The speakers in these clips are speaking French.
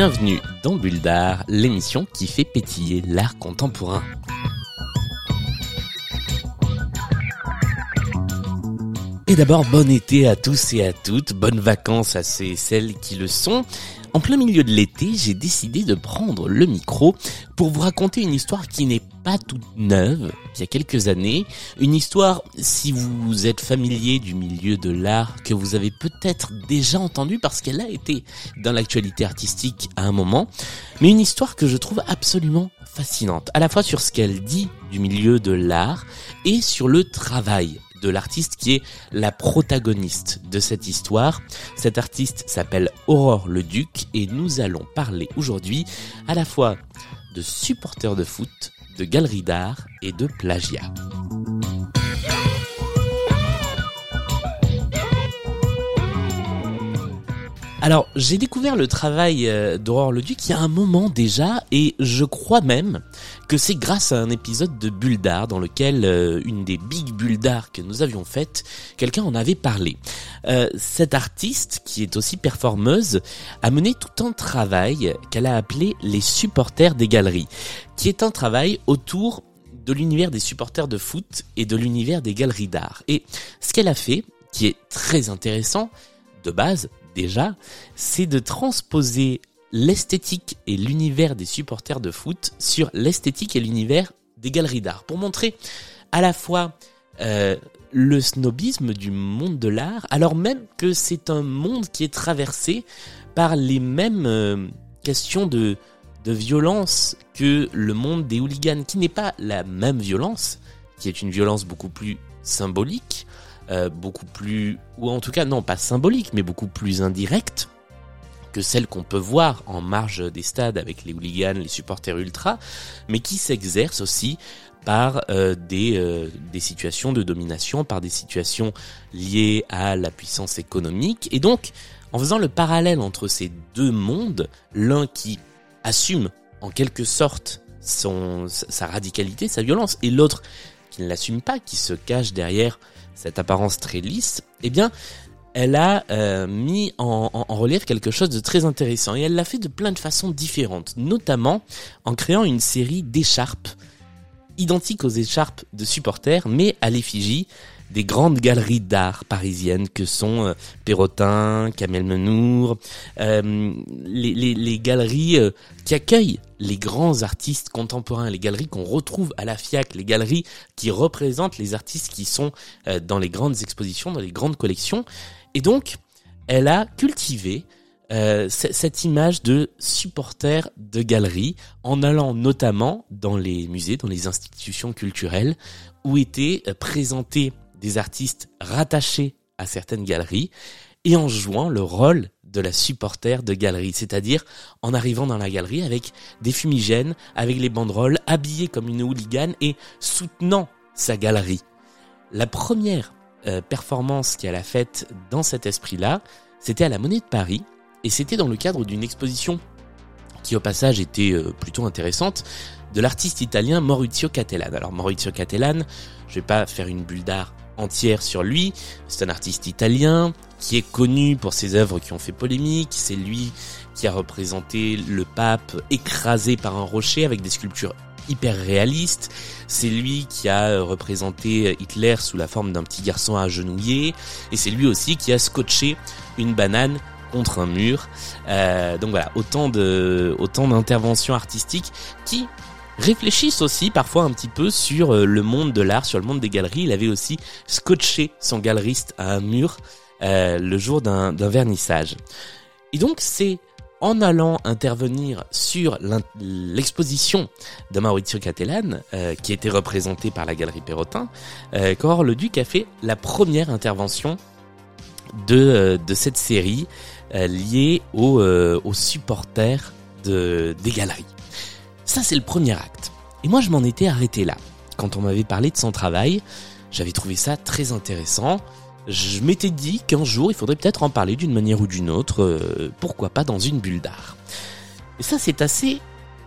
Bienvenue dans Bulle d'Art, l'émission qui fait pétiller l'art contemporain. Et d'abord, bon été à tous et à toutes, bonnes vacances à ceux celles qui le sont. En plein milieu de l'été, j'ai décidé de prendre le micro pour vous raconter une histoire qui n'est pas toute neuve, il y a quelques années. Une histoire, si vous êtes familier du milieu de l'art, que vous avez peut-être déjà entendu parce qu'elle a été dans l'actualité artistique à un moment. Mais une histoire que je trouve absolument fascinante, à la fois sur ce qu'elle dit du milieu de l'art et sur le travail de l'artiste qui est la protagoniste de cette histoire. Cet artiste s'appelle Aurore le Duc et nous allons parler aujourd'hui à la fois de supporters de foot, de galeries d'art et de plagiat. Alors, j'ai découvert le travail euh, d'Aurore Leduc il y a un moment déjà, et je crois même que c'est grâce à un épisode de Bulle d'art dans lequel euh, une des big bulles d'art que nous avions faites, quelqu'un en avait parlé. Euh, cette artiste, qui est aussi performeuse, a mené tout un travail qu'elle a appelé les supporters des galeries, qui est un travail autour de l'univers des supporters de foot et de l'univers des galeries d'art. Et ce qu'elle a fait, qui est très intéressant, de base, déjà, c'est de transposer l'esthétique et l'univers des supporters de foot sur l'esthétique et l'univers des galeries d'art. Pour montrer à la fois euh, le snobisme du monde de l'art alors même que c'est un monde qui est traversé par les mêmes euh, questions de, de violence que le monde des hooligans qui n'est pas la même violence qui est une violence beaucoup plus symbolique euh, beaucoup plus, ou en tout cas non pas symbolique, mais beaucoup plus indirecte que celle qu'on peut voir en marge des stades avec les hooligans, les supporters ultra, mais qui s'exerce aussi par euh, des, euh, des situations de domination, par des situations liées à la puissance économique. Et donc, en faisant le parallèle entre ces deux mondes, l'un qui assume en quelque sorte sa radicalité, sa violence, et l'autre qui ne l'assume pas, qui se cache derrière cette apparence très lisse, eh bien, elle a euh, mis en, en, relief quelque chose de très intéressant. Et elle l'a fait de plein de façons différentes, notamment en créant une série d'écharpes identiques aux écharpes de supporters, mais à l'effigie des grandes galeries d'art parisiennes que sont euh, Perrotin, Kamel Menour, euh, les, les, les, galeries euh, qui accueillent les grands artistes contemporains, les galeries qu'on retrouve à la FIAC, les galeries qui représentent les artistes qui sont euh, dans les grandes expositions, dans les grandes collections. Et donc, elle a cultivé euh, cette image de supporter de galeries en allant notamment dans les musées, dans les institutions culturelles où étaient présentés des artistes rattachés à certaines galeries et en jouant le rôle de la supporter de galerie, c'est-à-dire en arrivant dans la galerie avec des fumigènes, avec les banderoles, habillé comme une hooligan et soutenant sa galerie. La première euh, performance qu'elle a faite dans cet esprit-là, c'était à la Monnaie de Paris, et c'était dans le cadre d'une exposition qui au passage était euh, plutôt intéressante, de l'artiste italien Maurizio Cattelan. Alors Maurizio Cattelan, je vais pas faire une bulle d'art entière sur lui. C'est un artiste italien qui est connu pour ses œuvres qui ont fait polémique. C'est lui qui a représenté le pape écrasé par un rocher avec des sculptures hyper réalistes. C'est lui qui a représenté Hitler sous la forme d'un petit garçon agenouillé. Et c'est lui aussi qui a scotché une banane contre un mur. Euh, donc voilà, autant autant d'interventions artistiques qui réfléchissent aussi parfois un petit peu sur euh, le monde de l'art, sur le monde des galeries. Il avait aussi scotché son galeriste à un mur euh, le jour d'un vernissage. Et donc c'est en allant intervenir sur l'exposition de Maurizio Cattelan, euh, qui était représentée par la galerie Perrotin, euh, le Duc a fait la première intervention de, euh, cette série liée aux, supporters de, des galeries. Ça, c'est le premier acte. Et moi, je m'en étais arrêté là. Quand on m'avait parlé de son travail, J'avais trouvé ça très intéressant. Je m'étais dit qu'un jour, il faudrait peut-être en parler d'une manière ou d'une autre, euh, pourquoi pas dans une bulle d'art. Et ça, c'est assez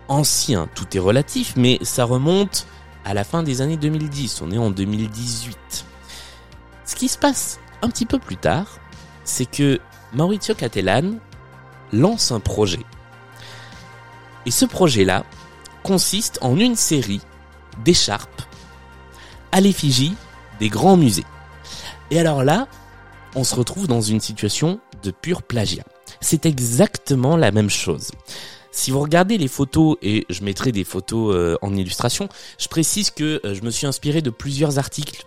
ancien, tout est relatif, mais ça remonte à la fin des années 2010, on est en 2018. Ce qui se passe un petit peu plus tard, c'est que Maurizio Cattelan lance un projet. Et ce projet-là consiste en une série d'écharpes à l'effigie des grands musées. Et alors là, on se retrouve dans une situation de pur plagiat. C'est exactement la même chose. Si vous regardez les photos, et je mettrai des photos euh, en illustration, je précise que euh, je me suis inspiré de plusieurs articles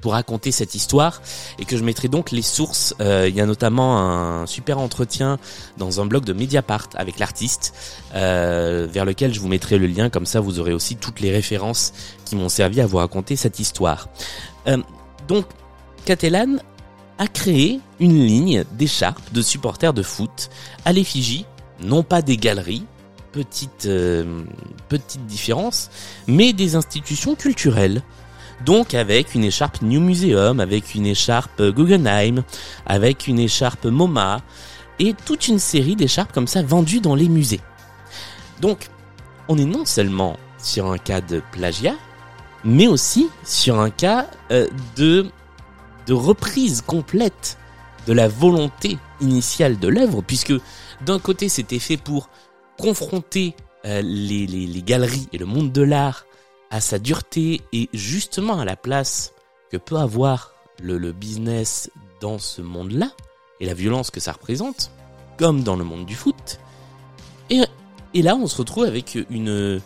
pour raconter cette histoire et que je mettrai donc les sources. Euh, il y a notamment un super entretien dans un blog de Mediapart avec l'artiste vers lequel je vous mettrai le lien comme ça vous aurez aussi toutes les références qui m'ont servi à vous raconter cette histoire. donc Catalan a créé une ligne d'écharpes de supporters de foot à l'effigie, non pas des galeries, petite, euh, petite différence, mais des institutions culturelles. Donc avec une écharpe New Museum, avec une écharpe Guggenheim, avec une écharpe MoMA, et toute une série d'écharpes comme ça vendues dans les musées. Donc, on est non seulement sur un cas de plagiat, mais aussi sur un cas euh, de reprise complète de la volonté initiale de l'œuvre, puisque d'un côté c'était fait pour confronter euh, les, galeries et le monde de l'art à sa dureté et justement à la place que peut avoir le, business dans ce monde-là et la violence que ça représente, comme dans le monde du foot. Et, là on se retrouve avec une,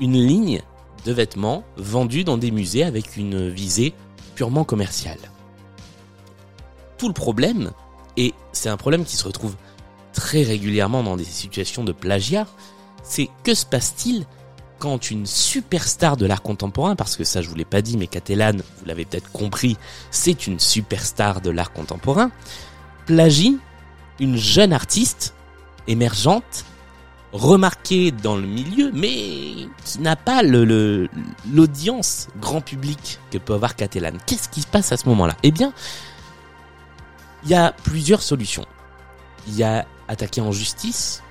une ligne de vêtements vendus dans des musées avec une visée purement commercial. Tout le problème, et c'est un problème qui se retrouve très régulièrement dans des situations de plagiat, c'est que se passe-t-il quand une superstar de l'art contemporain, parce que ça je vous l'ai pas dit, mais Catalan, vous l'avez peut-être compris, c'est une superstar de l'art contemporain, plagie une jeune artiste émergente remarqué dans le milieu, mais qui n'a pas l'audience grand public que peut avoir Catalan. Qu'est-ce qui se passe à ce moment-là? Eh bien, il y a plusieurs solutions. Il y a attaquer en justice,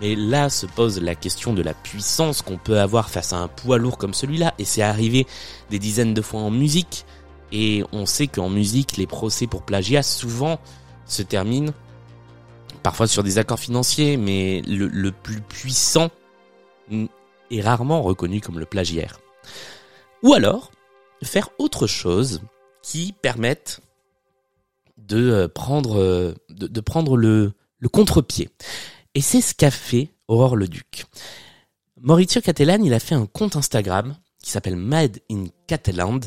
mais là se pose la question de la puissance qu'on peut avoir face à un poids lourd comme celui-là, et c'est arrivé des dizaines de fois en musique, et on sait qu'en musique, les procès pour plagiat souvent se terminent parfois sur des accords financiers, mais le, plus puissant est rarement reconnu comme le plagiaire. Ou alors, faire autre chose qui permette de euh, prendre, euh, de, prendre le, le contre-pied. Et c'est ce qu'a fait Aurore le Duc. Maurizio Cattelan, il a fait un compte Instagram qui s'appelle Mad in Cataland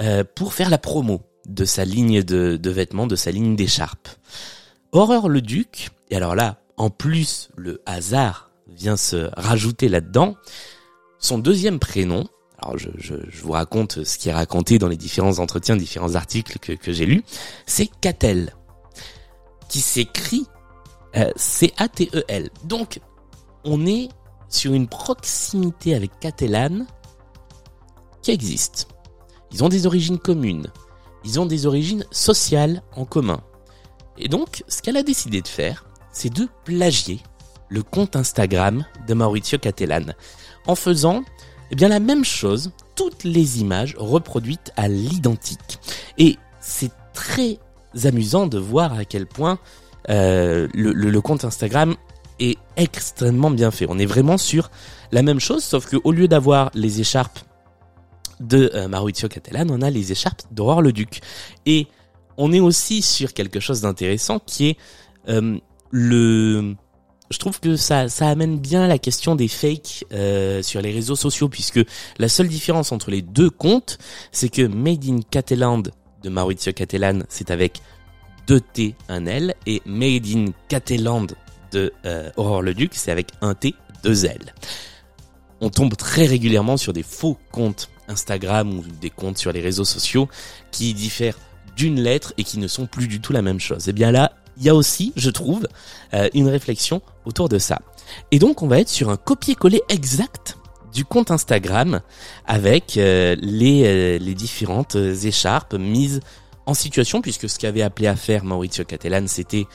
euh, pour faire la promo de sa ligne de, de vêtements, de sa ligne d'écharpe. Horreur le Duc, et alors là, en plus, le hasard vient se rajouter là-dedans, son deuxième prénom, alors je, je, vous raconte ce qui est raconté dans les différents entretiens, différents articles que, que j'ai lus, c'est Catel, qui s'écrit euh, C-A-T-E-L. Donc, on est sur une proximité avec Catalan qui existe. Ils ont des origines communes. Ils ont des origines sociales en commun. Et donc, ce qu'elle a décidé de faire, c'est de plagier le compte Instagram de Maurizio Cattelan, en faisant eh bien la même chose, toutes les images reproduites à l'identique. Et c'est très amusant de voir à quel point euh, le, compte Instagram est extrêmement bien fait. On est vraiment sur la même chose, sauf que au lieu d'avoir les écharpes de euh, Maurizio Cattelan, on a les écharpes d'Aurore le Duc. Et on est aussi sur quelque chose d'intéressant qui est euh, le je trouve que ça, ça amène bien la question des fakes euh, sur les réseaux sociaux puisque la seule différence entre les deux comptes, c'est que Made in Catalan de Maurizio Catalan, c'est avec 2 T, 1 L, et Made in Catalan de euh, Aurore le Duc, c'est avec un T, 2 L. On tombe très régulièrement sur des faux comptes Instagram ou des comptes sur les réseaux sociaux qui diffèrent d'une lettre et qui ne sont plus du tout la même chose. Et eh bien là, il y a aussi, je trouve, euh, une réflexion autour de ça. Et donc, on va être sur un copier-coller exact du compte Instagram avec les, les différentes écharpes mises en situation, puisque ce qu'avait appelé à faire Maurizio Cattelan, c'était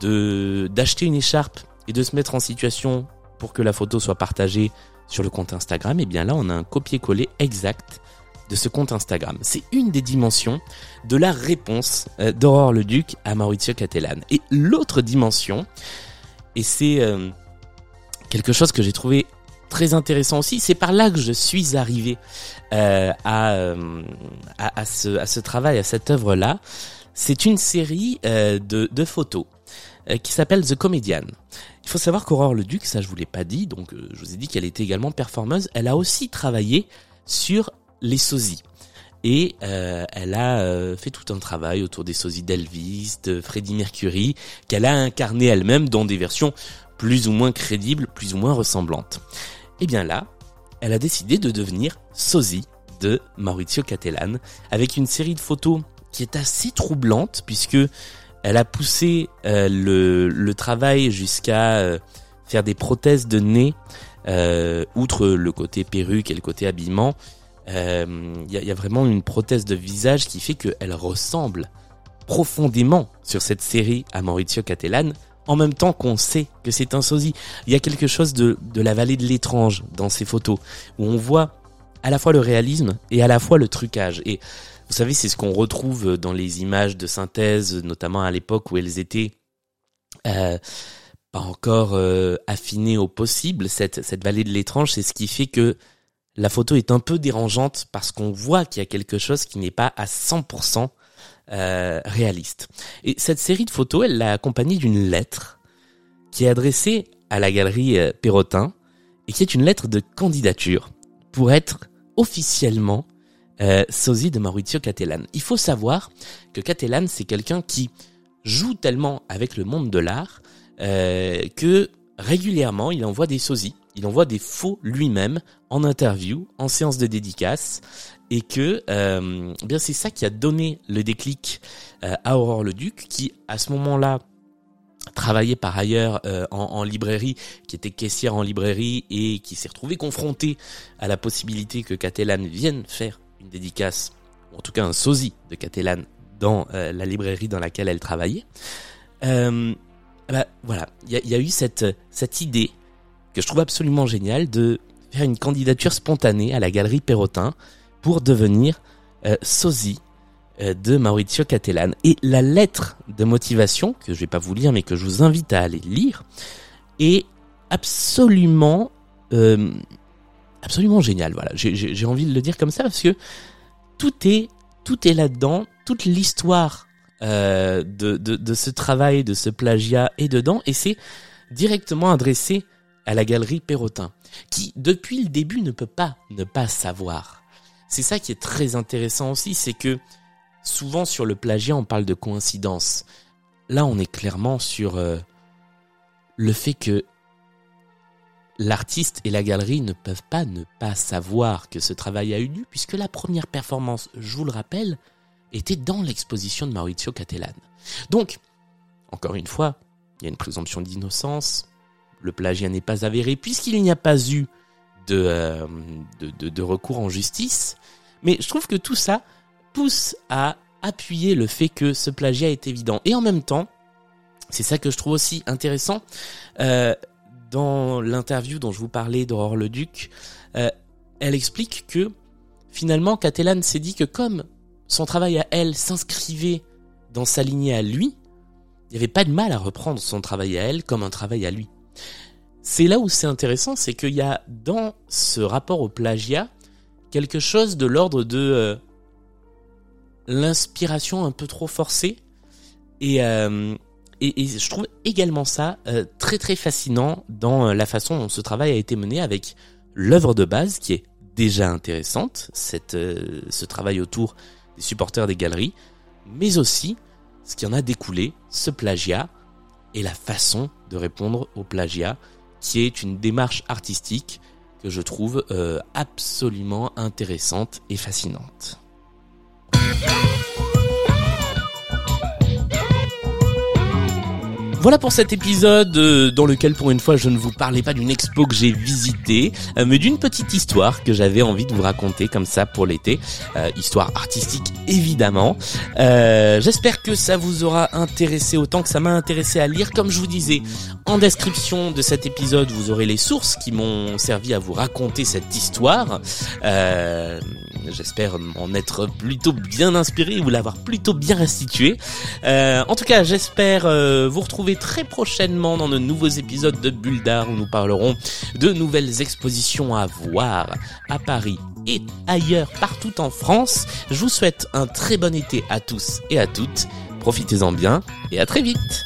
d'acheter une écharpe et de se mettre en situation pour que la photo soit partagée sur le compte Instagram. Et bien là, on a un copier-coller exact de ce compte Instagram. C'est une des dimensions de la réponse euh, d'Aurore le Duc à Maurizio Cattelan. Et l'autre dimension, et c'est euh, quelque chose que j'ai trouvé très intéressant aussi, c'est par là que je suis arrivé euh, à, à, ce, à ce travail, à cette œuvre-là. C'est une série de, de photos qui s'appelle The Comedian. Il faut savoir qu'Aurore le Duc, ça je vous l'ai pas dit, donc je vous ai dit qu'elle était également performeuse, elle a aussi travaillé sur les sosies. Et euh, elle a euh, fait tout un travail autour des sosies d'Elvis, de Freddie Mercury, qu'elle a incarné elle-même dans des versions plus ou moins crédibles, plus ou moins ressemblantes. Et bien là, elle a décidé de devenir sosie de Maurizio Cattelan, avec une série de photos qui est assez troublante, puisque elle a poussé euh, le, travail jusqu'à faire des prothèses de nez, outre le côté perruque et le côté habillement, il euh, y, y, a vraiment une prothèse de visage qui fait qu'elle ressemble profondément sur cette série à Maurizio Cattelan, en même temps qu'on sait que c'est un sosie. Il y a quelque chose de, de la vallée de l'étrange dans ces photos, où on voit à la fois le réalisme et à la fois le trucage. Et vous savez, c'est ce qu'on retrouve dans les images de synthèse, notamment à l'époque où elles étaient euh, pas encore euh, affinées au possible. Cette, cette vallée de l'étrange, c'est ce qui fait que la photo est un peu dérangeante parce qu'on voit qu'il y a quelque chose qui n'est pas à 100% euh, réaliste. Et cette série de photos, elle l'a accompagnée d'une lettre qui est adressée à la galerie euh, Perrotin et qui est une lettre de candidature pour être officiellement euh, sosie de Maurizio Cattelan. Il faut savoir que Cattelan, c'est quelqu'un qui joue tellement avec le monde de l'art euh, que régulièrement, il envoie des sosies il envoie des faux lui-même en interview, en séance de dédicace, et que euh, bien c'est ça qui a donné le déclic euh, à Aurore le Duc, qui à ce moment-là travaillait par ailleurs euh, en, librairie, qui était caissière en librairie et qui s'est retrouvé confronté à la possibilité que Catalan vienne faire une dédicace, ou en tout cas un sosie de Catalan dans la librairie dans laquelle elle travaillait. bah, voilà, il y a, eu cette, cette idée que je trouve absolument génial de faire une candidature spontanée à la galerie Perrotin pour devenir euh, sosie euh, de Maurizio Cattelan. Et la lettre de motivation, que je vais pas vous lire mais que je vous invite à aller lire, est absolument euh, absolument génial. Voilà, j'ai envie de le dire comme ça parce que tout est tout est là-dedans, toute l'histoire de, de, de ce travail, de ce plagiat est dedans et c'est directement adressé à la galerie Perrotin, qui depuis le début ne peut pas ne pas savoir. C'est ça qui est très intéressant aussi, c'est que souvent sur le plagiat on parle de coïncidence. Là on est clairement sur euh, le fait que l'artiste et la galerie ne peuvent pas ne pas savoir que ce travail a eu lieu, puisque la première performance, je vous le rappelle, était dans l'exposition de Maurizio Cattelan. Donc, encore une fois, il y a une présomption d'innocence, le plagiat n'est pas avéré puisqu'il n'y a pas eu euh, de, recours en justice. Mais je trouve que tout ça pousse à appuyer le fait que ce plagiat est évident. Et en même temps, c'est ça que je trouve aussi intéressant, euh, dans l'interview dont je vous parlais d'Aurore le Duc, euh, elle explique que finalement Catalan s'est dit que comme son travail à elle s'inscrivait dans sa lignée à lui, il n'y avait pas de mal à reprendre son travail à elle comme un travail à lui. C'est là où c'est intéressant, c'est qu'il y a dans ce rapport au plagiat quelque chose de l'ordre de euh, l'inspiration un peu trop forcée. Et, euh, je trouve également ça euh, très très fascinant dans la façon dont ce travail a été mené avec l'œuvre de base qui est déjà intéressante, ce travail autour des supporters des galeries, mais aussi ce qui en a découlé, ce plagiat, et la façon de répondre au plagiat, qui est une démarche artistique que je trouve euh, absolument intéressante et fascinante. Voilà pour cet épisode euh, dans lequel pour une fois je ne vous parlais pas d'une expo que j'ai visitée, euh, mais d'une petite histoire que j'avais envie de vous raconter comme ça pour l'été. Euh, histoire artistique évidemment. J'espère que ça vous aura intéressé autant que ça m'a intéressé à lire. Comme je vous disais, en description de cet épisode, vous aurez les sources qui m'ont servi à vous raconter cette histoire. J'espère en être plutôt bien inspiré ou l'avoir plutôt bien restitué. en tout cas, j'espère vous retrouver très prochainement dans de nouveaux épisodes de Bulle d'Art où nous parlerons de nouvelles expositions à voir à Paris et ailleurs partout en France. Je vous souhaite un très bon été à tous et à toutes. Profitez-en bien et à très vite